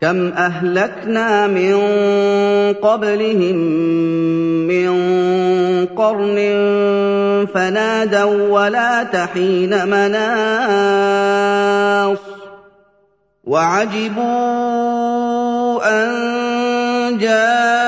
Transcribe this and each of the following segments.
كم أهلكنا من قبلهم من قرن فنادوا ولا تحين مناص وعجبوا أن جاءهم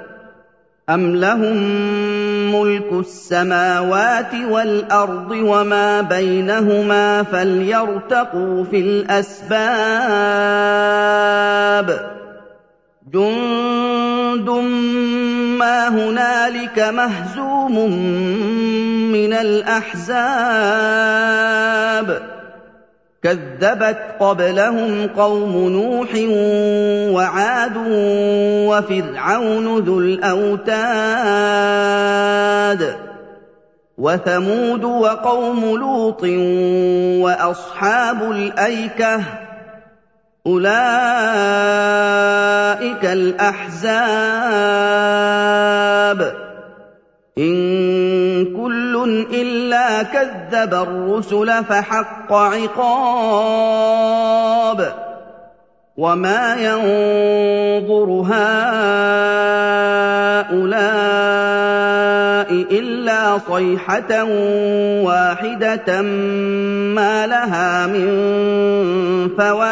أَمْ لَهُم مُّلْكُ السَّمَاوَاتِ وَالْأَرْضِ وَمَا بَيْنَهُمَا فَلْيَرْتَقُوا فِي الْأَسْبَابِ جُندٌ مَّا هُنَالِكَ مَهْزُومٌ مِّنَ الْأَحْزَابِ كَذَّبَتْ قَبْلَهُمْ قَوْمُ نُوحٍ وَعَادٌ وَفِرْعَوْنُ ذُو الْأَوْتَادِ وَثَمُودُ وَقَوْمُ لُوطٍ وَأَصْحَابُ الْأَيْكَةِ أُولَٰئِكَ الْأَحْزَابُ إِن كُلٌّ إِلَّا كَذَّبَ الرُّسُلَ فَحَقَّ عِقَابِ وَمَا يَنظُرُ هَٰؤُلَاءِ إِلَّا صَيْحَةً وَاحِدَةً مَّا لَهَا مِن فَوَاقٍ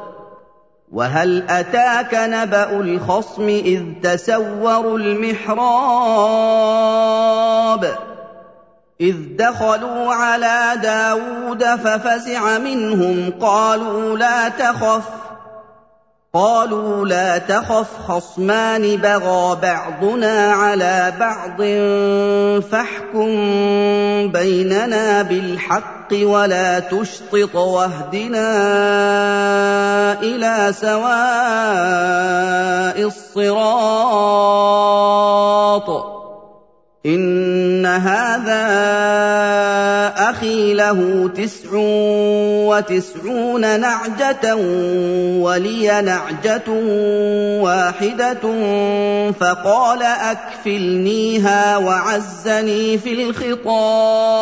وَهَلْ أَتَاكَ نَبَأُ الْخَصْمِ إِذْ تَسَوَّرُوا الْمِحْرَابَ إِذْ دَخَلُوا عَلَىٰ دَاوُودَ فَفَزِعَ مِنْهُمْ قَالُوا لَا تَخَفْ قالوا لا تخف خصمان بغى بعضنا على بعض فاحكم بيننا بالحق ولا تشطط واهدنا إلى سواء الصراط. إن هذا أخي له تسع وتسعون نعجة ولي نعجة واحدة فقال أكفلنيها وعزني في الخطاب.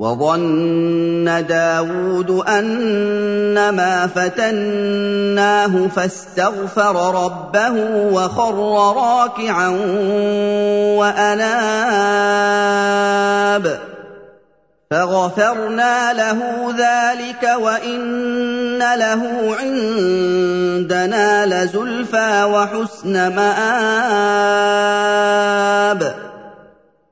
وظن داود أنما فتناه فاستغفر ربه وخر راكعا وأناب. فغفرنا له ذلك وإن له عندنا لزلفى وحسن مآب.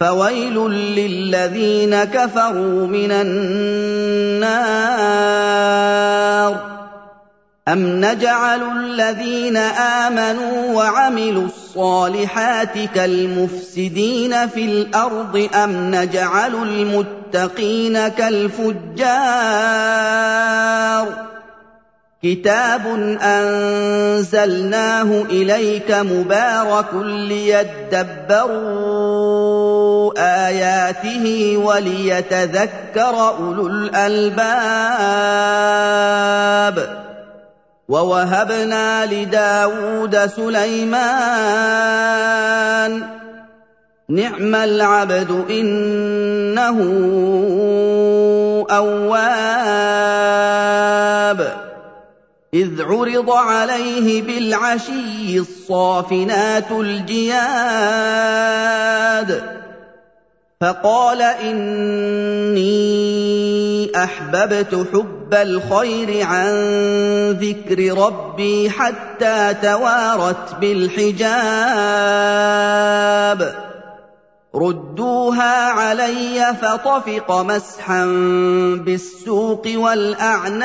فويل للذين كفروا من النار. أم نجعل الذين آمنوا وعملوا الصالحات كالمفسدين في الأرض؟ أم نجعل المتقين كالفجار. كتاب أنزلناه إليك مبارك ليدبروا آياته وليتذكر أولو الألباب ووهبنا لداود سليمان نعم العبد إنه أواب إذ عرض عليه بالعشي الصافنات الجياد فقال إني أحببت حب الخير عن ذكر ربي حتى توارت بالحجاب. ردوها علي فطفق مسحا بالسوق والأعناق.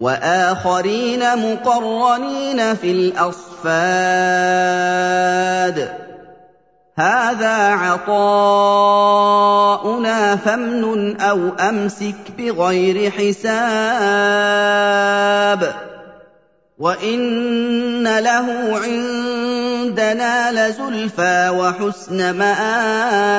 وآخرين مقرنين في الأصفاد. هذا عطاؤنا فامنن أو أمسك بغير حساب. وإن له عندنا لزلفى وحسن مآب.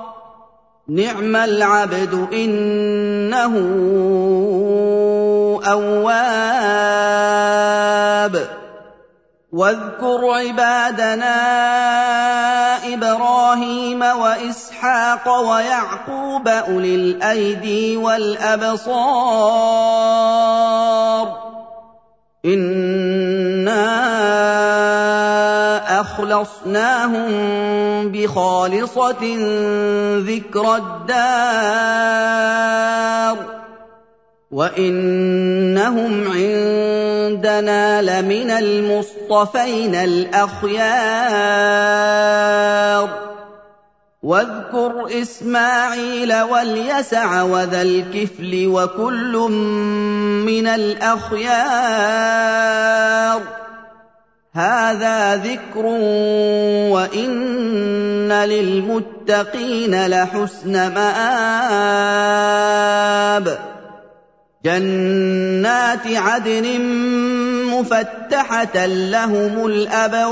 نعم العبد إنه أواب. واذكر عبادنا إبراهيم وإسحاق ويعقوب أولي الأيدي والأبصار. أنا اخلصناهم بخالصة ذكر الدار وإنهم عندنا لمن المصطفين الأخيار. واذكر إسماعيل واليسع وذا الكفل وكل من الأخيار. هذا ذكر وإن للمتقين لحسن مآب. جنات عدن مفتحة لهم الأبواب.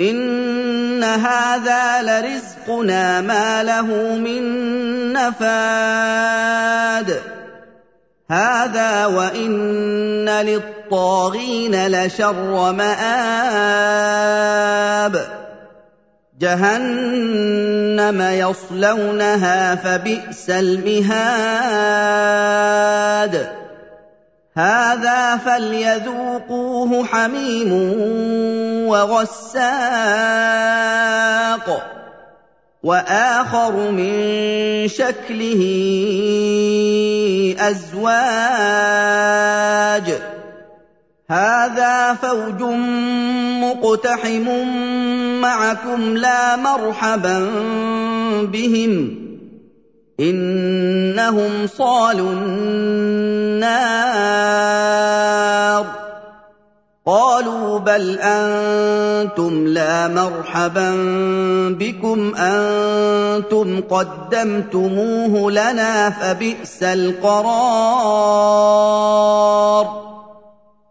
ان هذا لرزقنا ما له من نفاد هذا وان للطاغين لشر مآب جهنم يصلونها فبئس المهاد هذا فليذوقوه حميم وغساق وآخر من شكله أزواج. هذا فوج مقتحم معكم لا مرحبا بهم. إنهم صالوا النار. قالوا بل أنتم لا مرحبا بكم أنتم قدمتموه لنا فبئس القرار.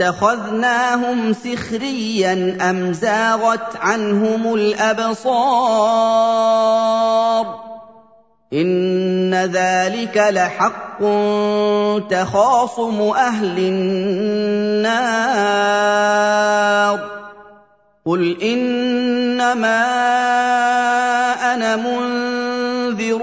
اتخذناهم سخريا أم زاغت عنهم الأبصار؟ إن ذلك لحق تخاصم أهل النار. قل إنما أنا منذر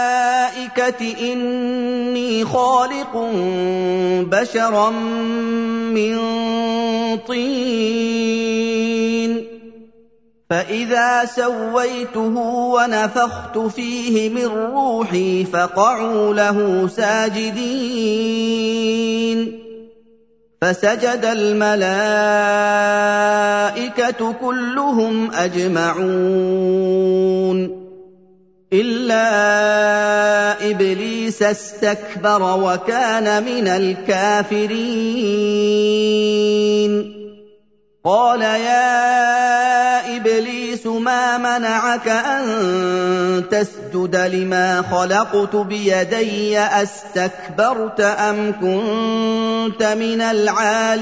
لِلْمَلَائِكَةِ إِنِّي خَالِقٌ بَشَرًا مِّن طِينٍ فَإِذَا سَوَّيْتُهُ وَنَفَخْتُ فِيهِ مِن رُّوحِي فَقَعُوا لَهُ سَاجِدِينَ فَسَجَدَ الْمَلَائِكَةُ كُلُّهُمْ أَجْمَعُونَ إِلَّا إِبْلِيسَ اسْتَكْبَرَ وَكَانَ مِنَ الْكَافِرِينَ. قَالَ يَا إِبْلِيسُ مَا مَنَعَكَ أَن تَسْجُدَ لِمَا خَلَقْتُ بِيَدَيَّ؟ أَسْتَكْبَرْتَ أَمْ كُنتَ مِنَ الْعَالِينَ؟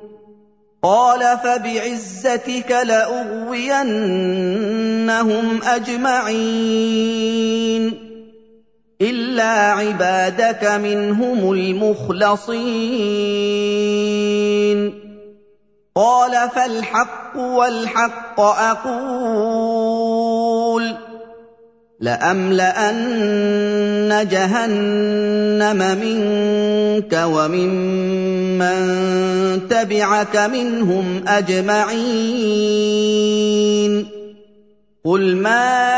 قَالَ فَبِعِزَّتِكَ لَأُغْوِيَنَّهُمْ أَجْمَعِينَ إِلَّا عِبَادَكَ مِنْهُمُ الْمُخْلَصِينَ قَالَ فَالْحَقُّ وَالْحَقَّ أَقُولُ لَأَمْلَأَنَّ جَهَنَّمَ مِنكَ وَمِمَّن تَبِعَكَ مِنْهُمْ أَجْمَعِينَ. قُلْ مَا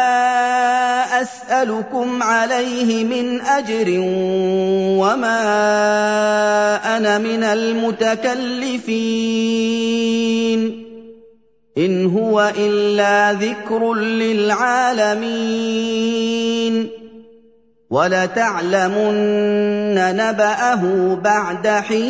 أَسْأَلُكُمْ عَلَيْهِ مِنْ أَجْرٍ وَمَا أَنَا مِنَ الْمُتَكَلِّفِينَ. إِنْ هُوَ إِلَّا ذِكْرٌ لِّلْعَالَمِينَ. وَلَتَعْلَمُنَّ نَبَأَهُ بَعْدَ حِينٍ.